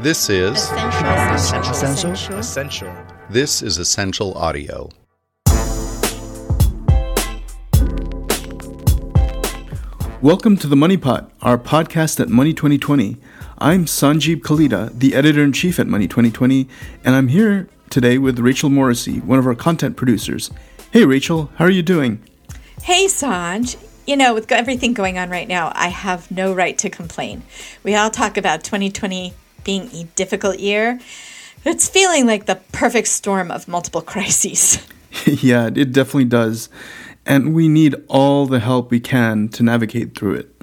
This is Ascential. Ascential. Ascential. this is Ascential audio. Welcome to the Money Pot, our podcast at Money 2020. I'm Sanjib Kalita, the editor in chief at Money 2020, and I'm here today with Rachel Morrissey, one of our content producers. Hey, Rachel, how are you doing? Hey, Sanj. You know, with everything going on right now, I have no right to complain. We all talk about 2020 being a difficult year. It's feeling like the perfect storm of multiple crises. yeah, it definitely does. And we need all the help we can to navigate through it.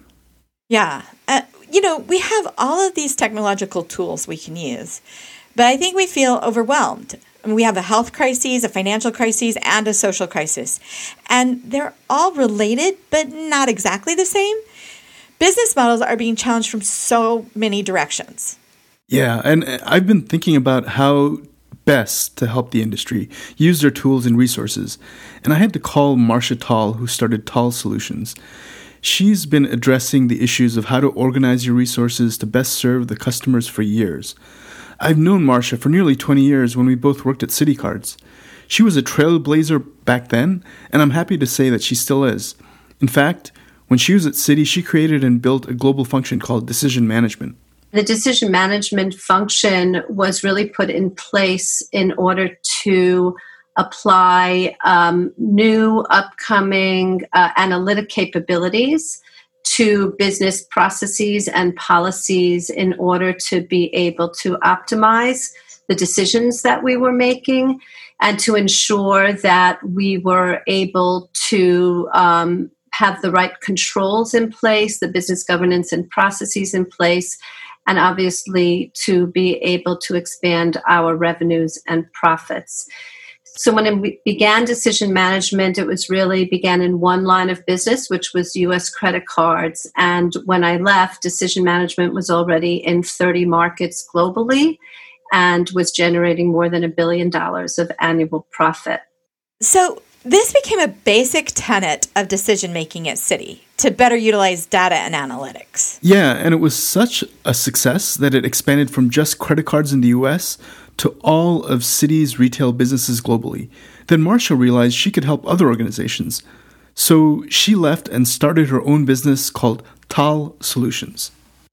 Yeah. Uh, you know, we have all of these technological tools we can use, but I think we feel overwhelmed. We have a health crisis, a financial crisis, and a social crisis. And they're all related, but not exactly the same. Business models are being challenged from so many directions. Yeah, and uh, I've been thinking about how best to help the industry use their tools and resources. And I had to call Marcia Tal, who started Tal Solutions. She's been addressing the issues of how to organize your resources to best serve the customers for years. I've known Marcia for nearly 20 years when we both worked at Citi Cards. She was a trailblazer back then, and I'm happy to say that she still is. In fact, when she was at Citi, she created and built a global function called decision management. The decision management function was really put in place in order to apply um, new upcoming uh, analytic capabilities to business processes and policies in order to be able to optimize the decisions that we were making and to ensure that we were able to um, have the right controls in place, the business governance and processes in place, and obviously to be able to expand our revenues and profits. So when we began decision management, it was really began in one line of business, which was U.S. credit cards. And when I left, decision management was already in 30 markets globally and was generating more than a billion dollars of annual profit. So this became a basic tenet of decision making at Citi to better utilize data and analytics. Yeah, and it was such a success that it expanded from just credit cards in the US to all of Citi's retail businesses globally. Then Marcia realized she could help other organizations. So she left and started her own business called Tal Solutions.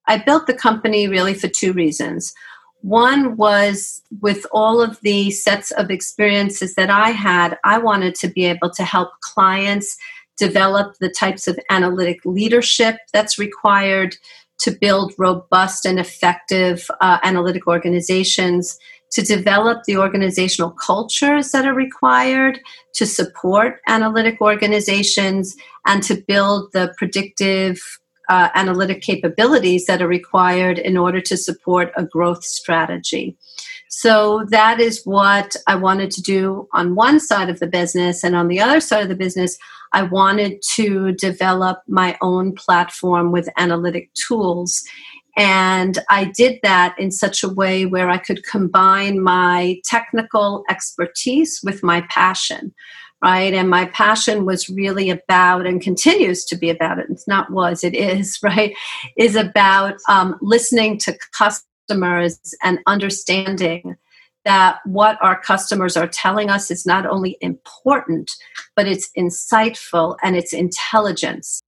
I built the company really for two reasons. One was with all of the sets of experiences that I had, I wanted to be able to help clients develop the types of analytic leadership that's required to build robust and effective uh, analytic organizations, to develop the organizational cultures that are required to support analytic organizations, and to build the predictive uh, analytic capabilities that are required in order to support a growth strategy. So that is what I wanted to do on one side of the business. And on the other side of the business, I wanted to develop my own platform with analytic tools. And I did that in such a way where I could combine my technical expertise with my passion right? And my passion was really about, and continues to be about it. It's not was, it is, right? Is about um, listening to customers and understanding that what our customers are telling us is not only important, but it's insightful and it's intelligence.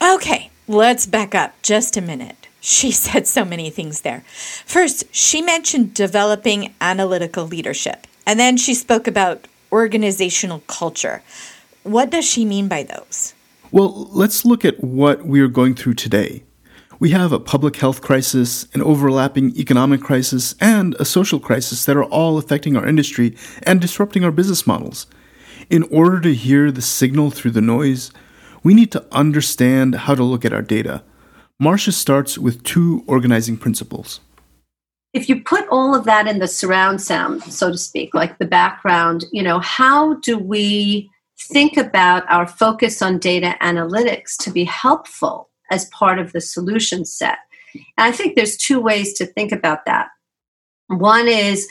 Okay, let's back up just a minute. She said so many things there. First, she mentioned developing analytical leadership, and then she spoke about organizational culture. What does she mean by those? Well, let's look at what we are going through today. We have a public health crisis, an overlapping economic crisis, and a social crisis that are all affecting our industry and disrupting our business models. In order to hear the signal through the noise, we need to understand how to look at our data. Marcia starts with two organizing principles if you put all of that in the surround sound, so to speak, like the background, you know, how do we think about our focus on data analytics to be helpful as part of the solution set? And I think there's two ways to think about that. One is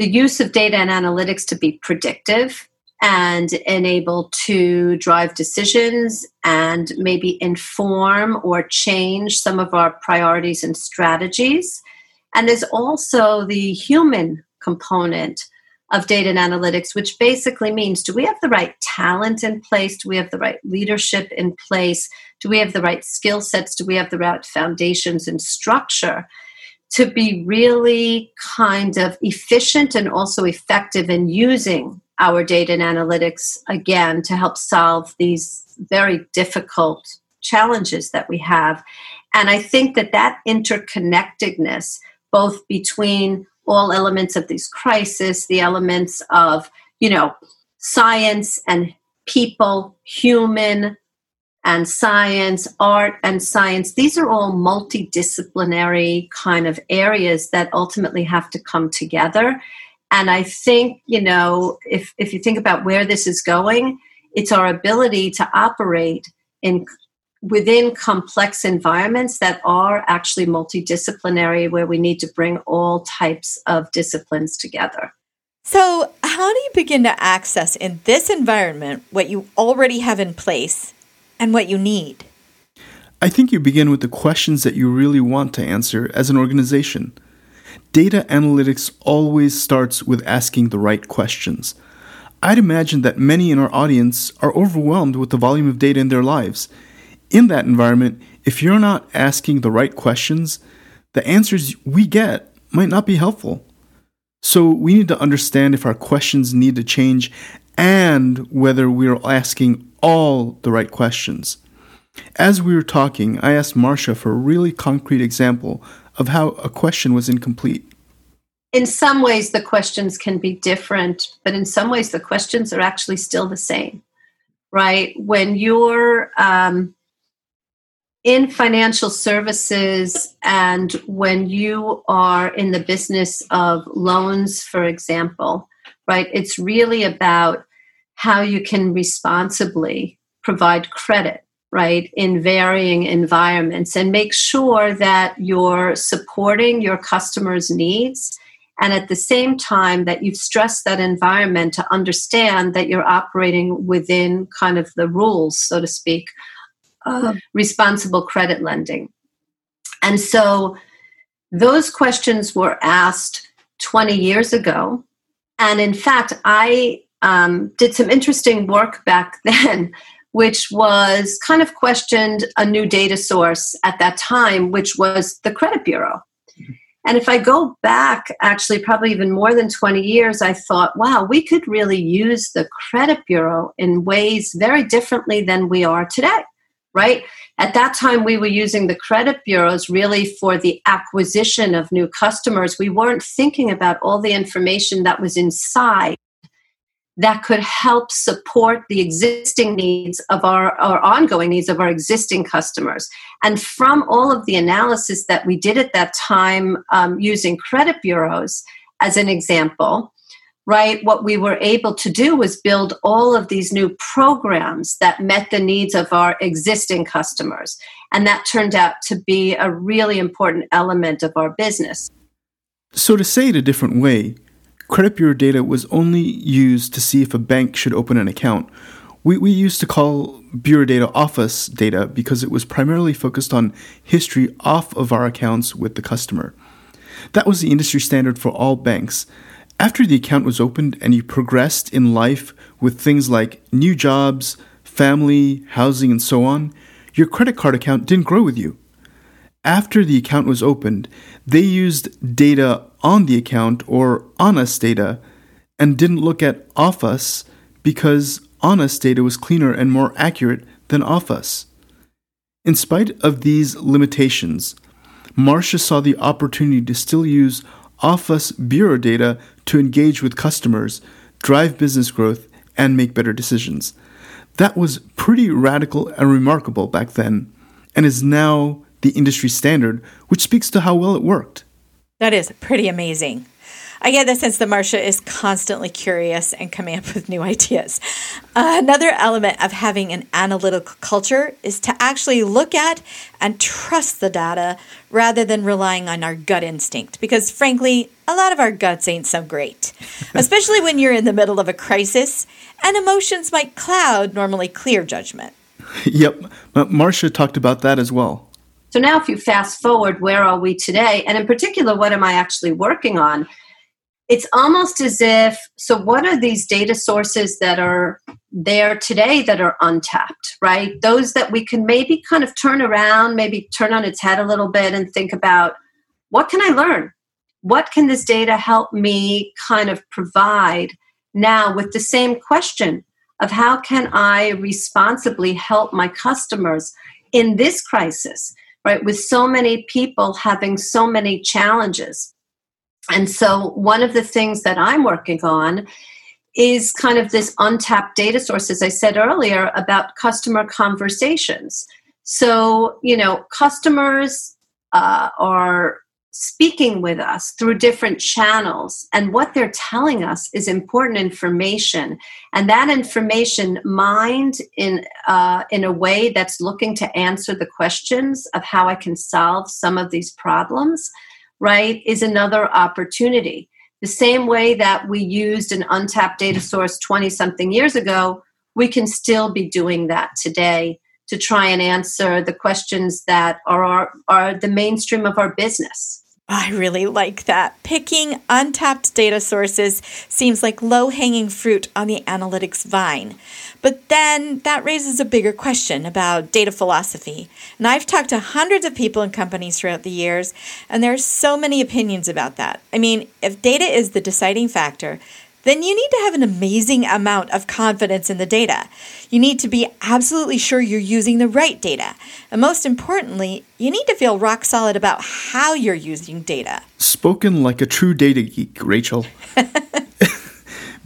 the use of data and analytics to be predictive and enable to drive decisions and maybe inform or change some of our priorities and strategies. And there's also the human component of data and analytics, which basically means do we have the right talent in place? Do we have the right leadership in place? Do we have the right skill sets? Do we have the right foundations and structure to be really kind of efficient and also effective in using our data and analytics again to help solve these very difficult challenges that we have? And I think that that interconnectedness, both between all elements of this crisis, the elements of, you know, science and people, human and science, art and science, these are all multidisciplinary kind of areas that ultimately have to come together. And I think, you know, if, if you think about where this is going, it's our ability to operate in within complex environments that are actually multidisciplinary, where we need to bring all types of disciplines together. So, how do you begin to access in this environment what you already have in place and what you need? I think you begin with the questions that you really want to answer as an organization. Data analytics always starts with asking the right questions. I'd imagine that many in our audience are overwhelmed with the volume of data in their lives in that environment, if you're not asking the right questions, the answers we get might not be helpful. So we need to understand if our questions need to change and whether we're asking all the right questions. As we were talking, I asked Marcia for a really concrete example of how a question was incomplete. In some ways, the questions can be different, but in some ways, the questions are actually still the same, right? When you're um, in financial services and when you are in the business of loans, for example, right, it's really about how you can responsibly provide credit, right, in varying environments and make sure that you're supporting your customers' needs. And at the same time, that you've stressed that environment to understand that you're operating within kind of the rules, so to speak, uh, responsible credit lending. And so those questions were asked 20 years ago. And in fact, I um, did some interesting work back then, which was kind of questioned a new data source at that time, which was the credit bureau. And if I go back, actually, probably even more than 20 years, I thought, wow, we could really use the credit bureau in ways very differently than we are today right? At that time, we were using the credit bureaus really for the acquisition of new customers. We weren't thinking about all the information that was inside that could help support the existing needs of our, our ongoing needs of our existing customers. And from all of the analysis that we did at that time um, using credit bureaus, as an example, right, what we were able to do was build all of these new programs that met the needs of our existing customers. And that turned out to be a really important element of our business. So, to say it a different way, credit bureau data was only used to see if a bank should open an account. We, we used to call bureau data office data because it was primarily focused on history off of our accounts with the customer. That was the industry standard for all banks, after the account was opened and you progressed in life with things like new jobs, family, housing, and so on, your credit card account didn't grow with you. After the account was opened, they used data on the account or on us data and didn't look at off us because on us data was cleaner and more accurate than off us. In spite of these limitations, Marcia saw the opportunity to still use off us bureau data to engage with customers, drive business growth, and make better decisions. That was pretty radical and remarkable back then, and is now the industry standard, which speaks to how well it worked. That is pretty amazing. I get the sense that Marcia is constantly curious and coming up with new ideas. Uh, another element of having an analytical culture is to actually look at and trust the data rather than relying on our gut instinct, because frankly, a lot of our guts ain't so great, especially when you're in the middle of a crisis and emotions might cloud normally clear judgment. Yep, Marcia talked about that as well. So now, if you fast forward, where are we today? And in particular, what am I actually working on? It's almost as if so what are these data sources that are there today that are untapped right? Those that we can maybe kind of turn around maybe turn on its head a little bit and think about what can i learn? What can this data help me kind of provide now with the same question of how can i responsibly help my customers in this crisis right? With so many people having so many challenges and so, one of the things that I'm working on is kind of this untapped data source, as I said earlier, about customer conversations. So, you know, customers uh, are speaking with us through different channels, and what they're telling us is important information. And that information, mined in uh, in a way that's looking to answer the questions of how I can solve some of these problems right, is another opportunity. The same way that we used an untapped data source 20 something years ago, we can still be doing that today to try and answer the questions that are, are, are the mainstream of our business. I really like that. Picking untapped data sources seems like low hanging fruit on the analytics vine. But then that raises a bigger question about data philosophy. And I've talked to hundreds of people and companies throughout the years, and there are so many opinions about that. I mean, if data is the deciding factor, then you need to have an amazing amount of confidence in the data. You need to be absolutely sure you're using the right data. And most importantly, you need to feel rock solid about how you're using data. Spoken like a true data geek, Rachel.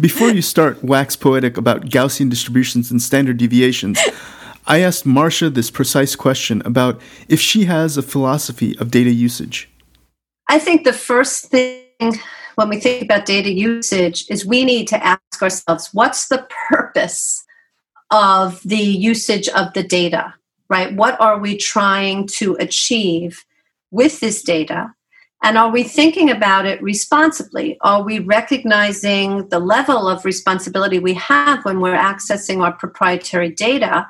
Before you start wax poetic about Gaussian distributions and standard deviations, I asked Marcia this precise question about if she has a philosophy of data usage. I think the first thing when we think about data usage is we need to ask ourselves what's the purpose of the usage of the data, right? What are we trying to achieve with this data? And are we thinking about it responsibly? Are we recognizing the level of responsibility we have when we're accessing our proprietary data,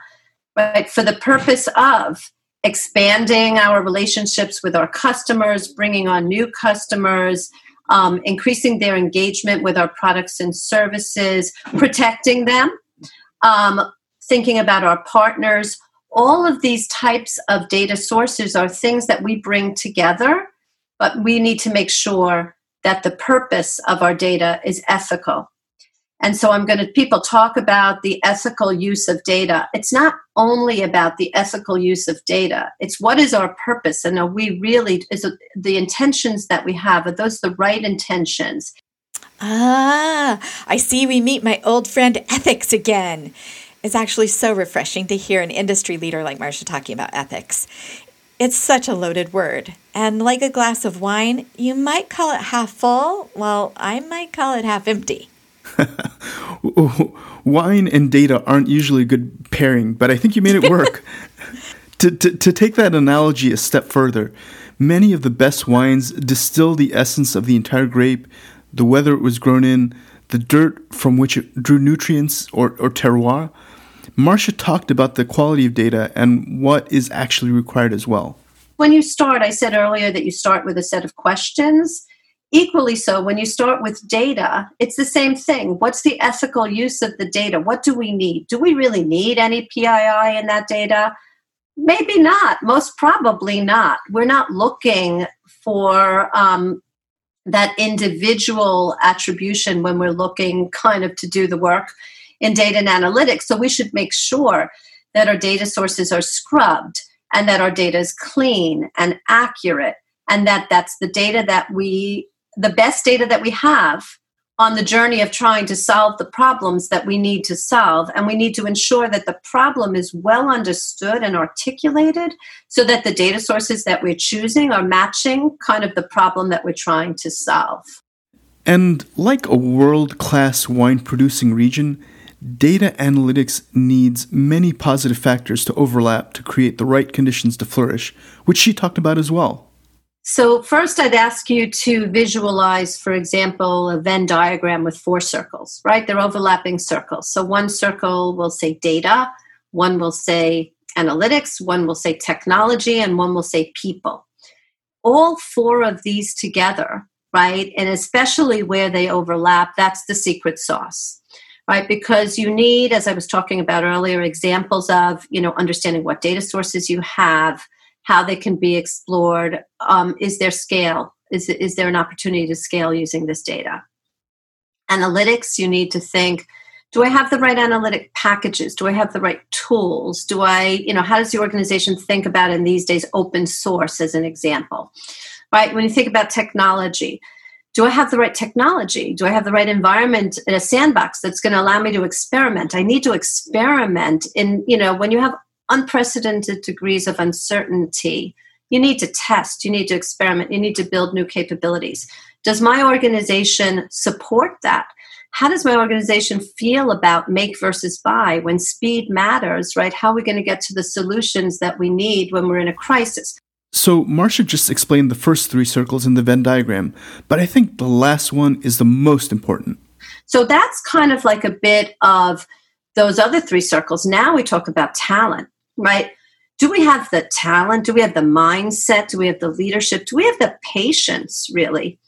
right, for the purpose of expanding our relationships with our customers, bringing on new customers, um, increasing their engagement with our products and services, protecting them, um, thinking about our partners. All of these types of data sources are things that we bring together, but we need to make sure that the purpose of our data is ethical and so I'm going to, people talk about the ethical use of data. It's not only about the ethical use of data, it's what is our purpose? And are we really, is it, the intentions that we have, are those the right intentions? Ah, I see we meet my old friend ethics again. It's actually so refreshing to hear an industry leader like Marcia talking about ethics. It's such a loaded word. And like a glass of wine, you might call it half full, while I might call it half empty. Wine and data aren't usually a good pairing, but I think you made it work. to, to, to take that analogy a step further, many of the best wines distill the essence of the entire grape, the weather it was grown in, the dirt from which it drew nutrients or, or terroir. Marcia talked about the quality of data and what is actually required as well. When you start, I said earlier that you start with a set of questions Equally so, when you start with data, it's the same thing. What's the ethical use of the data? What do we need? Do we really need any PII in that data? Maybe not. Most probably not. We're not looking for um, that individual attribution when we're looking kind of to do the work in data and analytics. So we should make sure that our data sources are scrubbed and that our data is clean and accurate and that that's the data that we the best data that we have on the journey of trying to solve the problems that we need to solve. And we need to ensure that the problem is well understood and articulated so that the data sources that we're choosing are matching kind of the problem that we're trying to solve. And like a world class wine producing region, data analytics needs many positive factors to overlap to create the right conditions to flourish, which she talked about as well. So, first, I'd ask you to visualize, for example, a Venn diagram with four circles, right? They're overlapping circles. So, one circle will say data, one will say analytics, one will say technology, and one will say people. All four of these together, right? And especially where they overlap, that's the secret sauce right because you need as i was talking about earlier examples of you know understanding what data sources you have how they can be explored. Um, is there scale? Is, is there an opportunity to scale using this data? Analytics, you need to think do I have the right analytic packages? Do I have the right tools? Do I, you know, how does the organization think about in these days open source as an example? Right? When you think about technology, do I have the right technology? Do I have the right environment in a sandbox that's going to allow me to experiment? I need to experiment in, you know, when you have unprecedented degrees of uncertainty, you need to test, you need to experiment, you need to build new capabilities. Does my organization support that? How does my organization feel about make versus buy when speed matters, right? How are we going to get to the solutions that we need when we're in a crisis? So, Marcia just explained the first three circles in the Venn diagram, but I think the last one is the most important. So, that's kind of like a bit of those other three circles. Now we talk about talent right? Do we have the talent? Do we have the mindset? Do we have the leadership? Do we have the patience, really,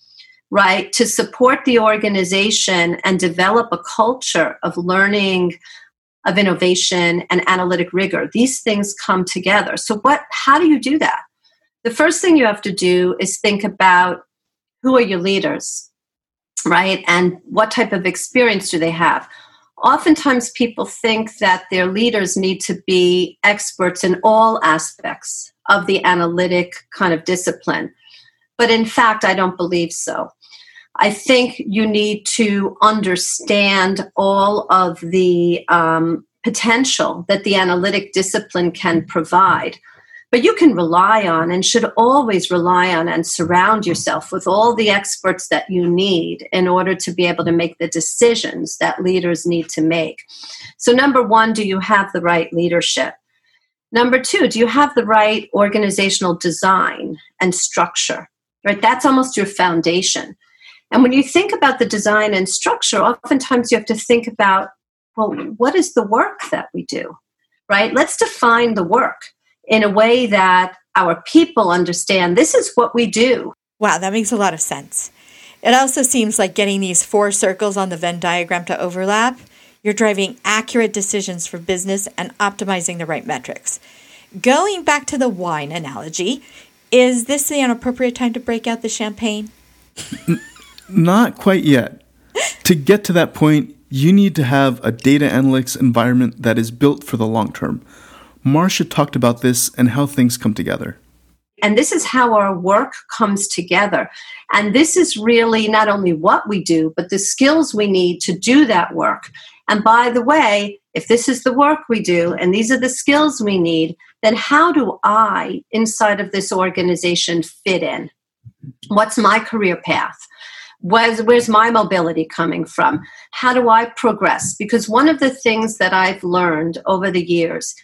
right, to support the organization and develop a culture of learning, of innovation, and analytic rigor? These things come together. So, what? How do you do that? The first thing you have to do is think about who are your leaders, right, and what type of experience do they have oftentimes people think that their leaders need to be experts in all aspects of the analytic kind of discipline. But in fact, I don't believe so. I think you need to understand all of the um, potential that the analytic discipline can provide but you can rely on and should always rely on and surround yourself with all the experts that you need in order to be able to make the decisions that leaders need to make. So, number one, do you have the right leadership? Number two, do you have the right organizational design and structure? Right? That's almost your foundation. And when you think about the design and structure, oftentimes you have to think about well, what is the work that we do? Right? Let's define the work in a way that our people understand this is what we do. Wow, that makes a lot of sense. It also seems like getting these four circles on the Venn diagram to overlap, you're driving accurate decisions for business and optimizing the right metrics. Going back to the wine analogy, is this the inappropriate time to break out the champagne? Not quite yet. to get to that point, you need to have a data analytics environment that is built for the long term. Marcia talked about this and how things come together. And this is how our work comes together. And this is really not only what we do, but the skills we need to do that work. And by the way, if this is the work we do and these are the skills we need, then how do I, inside of this organization, fit in? What's my career path? Where's, where's my mobility coming from? How do I progress? Because one of the things that I've learned over the years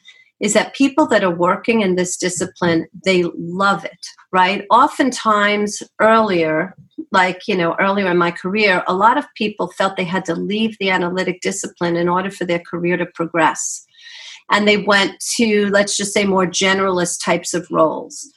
is that people that are working in this discipline they love it right? Oftentimes earlier like you know earlier in my career a lot of people felt they had to leave the analytic discipline in order for their career to progress. And they went to let's just say more generalist types of roles.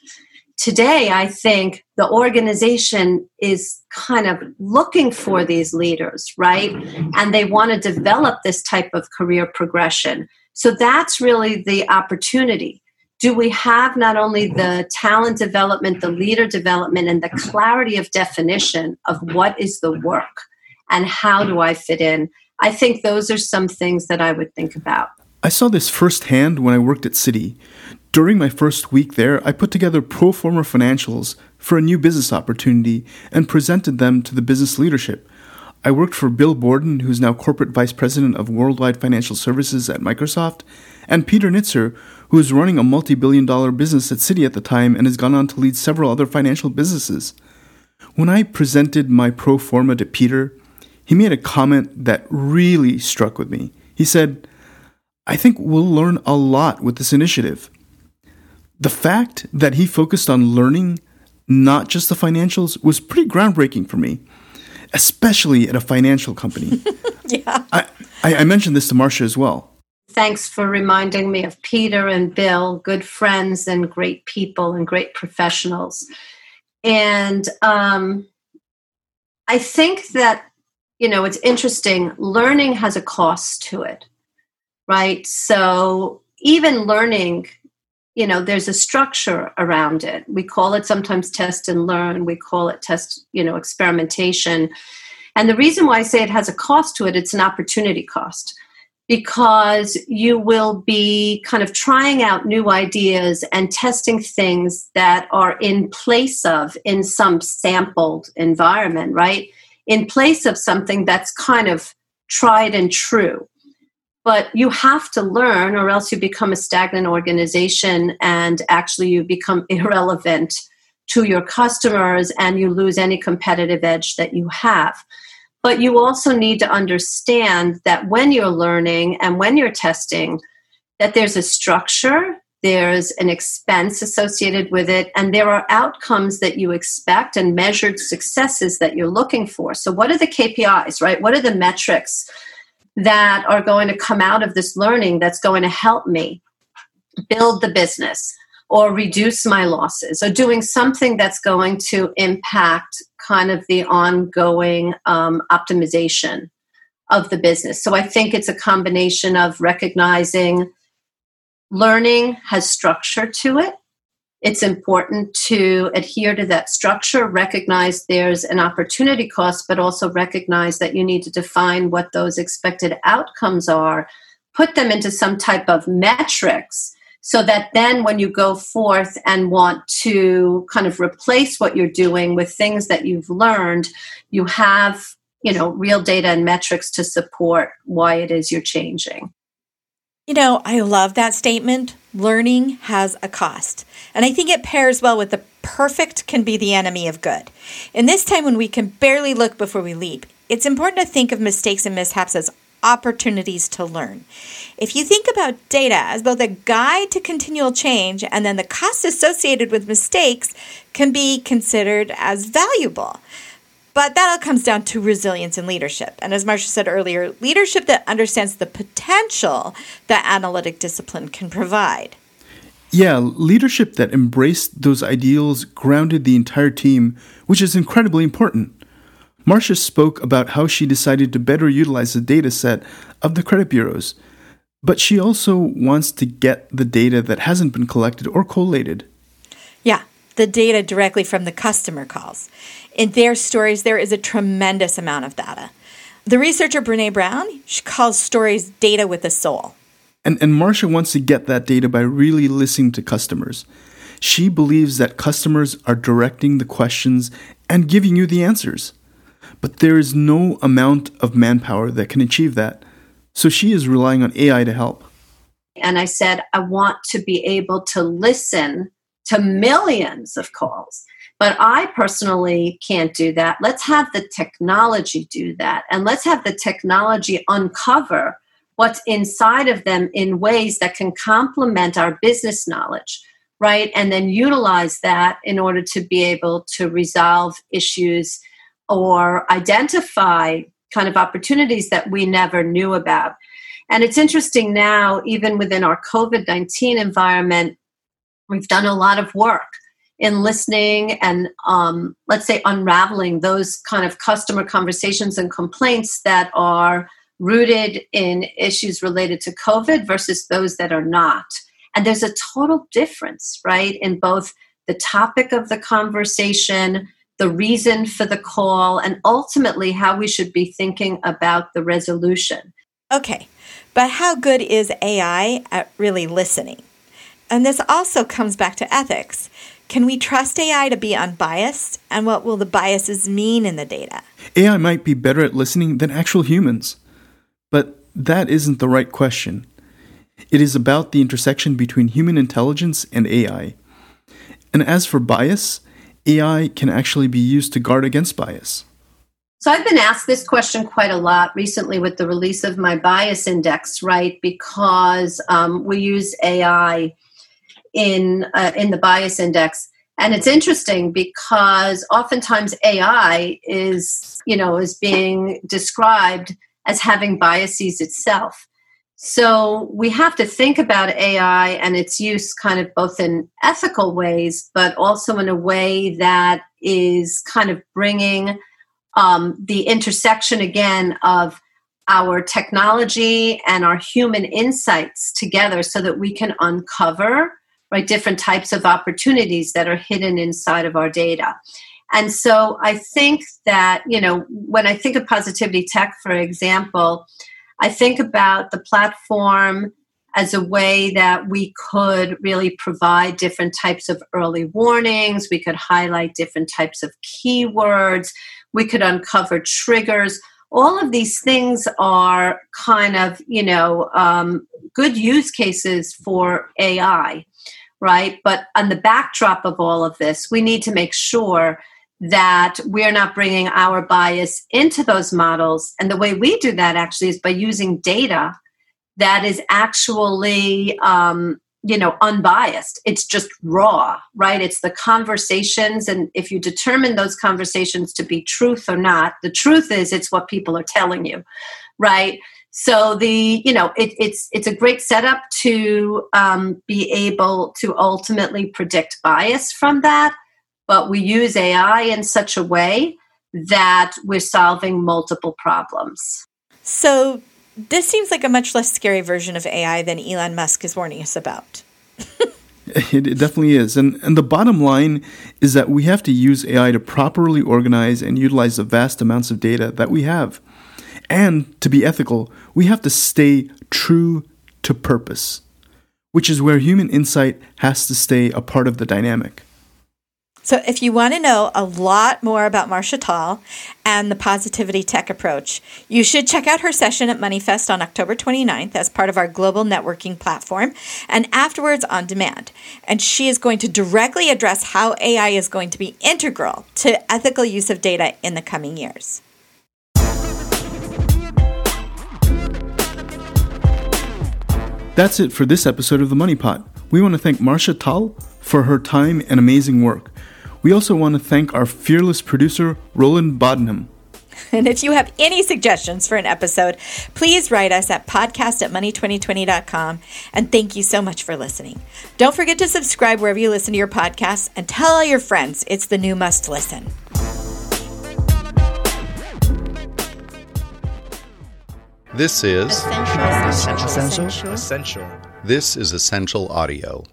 Today i think the organization is kind of looking for these leaders right? And they want to develop this type of career progression so that's really the opportunity. Do we have not only the talent development, the leader development, and the clarity of definition of what is the work and how do I fit in? I think those are some things that I would think about. I saw this firsthand when I worked at Citi. During my first week there, I put together pro forma financials for a new business opportunity and presented them to the business leadership. I worked for Bill Borden, who's now corporate vice president of worldwide financial services at Microsoft, and Peter Nitzer, who was running a multi billion dollar business at Citi at the time and has gone on to lead several other financial businesses. When I presented my pro forma to Peter, he made a comment that really struck with me. He said, I think we'll learn a lot with this initiative. The fact that he focused on learning, not just the financials, was pretty groundbreaking for me, especially at a financial company. yeah. I, I, mentioned this to Marcia as well. Thanks for reminding me of Peter and Bill, good friends and great people and great professionals. And um, I think that, you know, it's interesting. Learning has a cost to it, right? So even learning you know there's a structure around it. We call it sometimes test and learn. We call it test you know experimentation. And the reason why i say it has a cost to it it's an opportunity cost. Because you will be kind of trying out new ideas and testing things that are in place of in some sampled environment right? In place of something that's kind of tried and true but you have to learn or else you become a stagnant organization and actually you become irrelevant to your customers and you lose any competitive edge that you have. But you also need to understand that when you're learning and when you're testing that there's a structure there's an expense associated with it and there are outcomes that you expect and measured successes that you're looking for. So what are the kpis right? What are the metrics that are going to come out of this learning that's going to help me build the business or reduce my losses or doing something that's going to impact kind of the ongoing um, optimization of the business. So I think it's a combination of recognizing learning has structure to it it's important to adhere to that structure, recognize there's an opportunity cost, but also recognize that you need to define what those expected outcomes are, put them into some type of metrics so that then when you go forth and want to kind of replace what you're doing with things that you've learned, you have you know real data and metrics to support why it is you're changing. You know, I love that statement. Learning has a cost. And I think it pairs well with the perfect can be the enemy of good. In this time when we can barely look before we leap, it's important to think of mistakes and mishaps as opportunities to learn. If you think about data as both a guide to continual change and then the cost associated with mistakes can be considered as valuable. But that all comes down to resilience and leadership. And as Marcia said earlier, leadership that understands the potential that analytic discipline can provide. Yeah, leadership that embraced those ideals grounded the entire team, which is incredibly important. Marcia spoke about how she decided to better utilize the data set of the credit bureaus, but she also wants to get the data that hasn't been collected or collated. Yeah, the data directly from the customer calls. In their stories, there is a tremendous amount of data. The researcher Brene Brown, she calls stories data with a soul. And, and Marcia wants to get that data by really listening to customers. She believes that customers are directing the questions and giving you the answers. But there is no amount of manpower that can achieve that. So she is relying on AI to help. And I said, I want to be able to listen to millions of calls. But I personally can't do that. Let's have the technology do that. And let's have the technology uncover what's inside of them in ways that can complement our business knowledge, right? And then utilize that in order to be able to resolve issues or identify kind of opportunities that we never knew about. And it's interesting now, even within our COVID 19 environment, We've done a lot of work in listening and um, let's say unraveling those kind of customer conversations and complaints that are rooted in issues related to COVID versus those that are not. And there's a total difference, right, in both the topic of the conversation, the reason for the call, and ultimately how we should be thinking about the resolution. Okay, but how good is AI at really listening? And this also comes back to ethics. Can we trust AI to be unbiased? And what will the biases mean in the data? AI might be better at listening than actual humans. But that isn't the right question. It is about the intersection between human intelligence and AI. And as for bias, AI can actually be used to guard against bias. So I've been asked this question quite a lot recently with the release of my bias index, right? Because um, we use AI in uh, in the bias index, and it's interesting because oftentimes AI is you know is being described as having biases itself. So we have to think about AI and its use kind of both in ethical ways, but also in a way that is kind of bringing um, the intersection again of our technology and our human insights together so that we can uncover right? Different types of opportunities that are hidden inside of our data. And so i think that you know when i think of positivity tech for example i think about the platform as a way that we could really provide different types of early warnings. We could highlight different types of keywords. We could uncover triggers. All of these things are kind of you know um, good use cases for ai right? But on the backdrop of all of this we need to make sure that we're not bringing our bias into those models. And the way we do that actually is by using data that is actually um, you know unbiased. It's just raw right? It's the conversations. And if you determine those conversations to be truth or not the truth is it's what people are telling you right so the you know it, it's it's a great setup to um, be able to ultimately predict bias from that but we use ai in such a way that we're solving multiple problems so this seems like a much less scary version of AI than Elon Musk is warning us about. it, it, definitely is. And, and the bottom line is that we have to use AI to properly organize and utilize the vast amounts of data that we have. And to be ethical, we have to stay true to purpose, which is where human insight has to stay a part of the dynamic. So, if you want to know a lot more about Marcia Tal and the positivity tech approach, you should check out her session at MoneyFest on October 29th as part of our global networking platform and afterwards on demand. And she is going to directly address how AI is going to be integral to ethical use of data in the coming years. That's it for this episode of The Money Pot. We want to thank Marcia Tal for her time and amazing work. We also want to thank our fearless producer, Roland Bodenham. And if you have any suggestions for an episode, please write us at podcast at money2020.com. And thank you so much for listening. Don't forget to subscribe wherever you listen to your podcasts and tell all your friends it's the new must listen. This is Ascential. Ascential. This is Ascential Audio.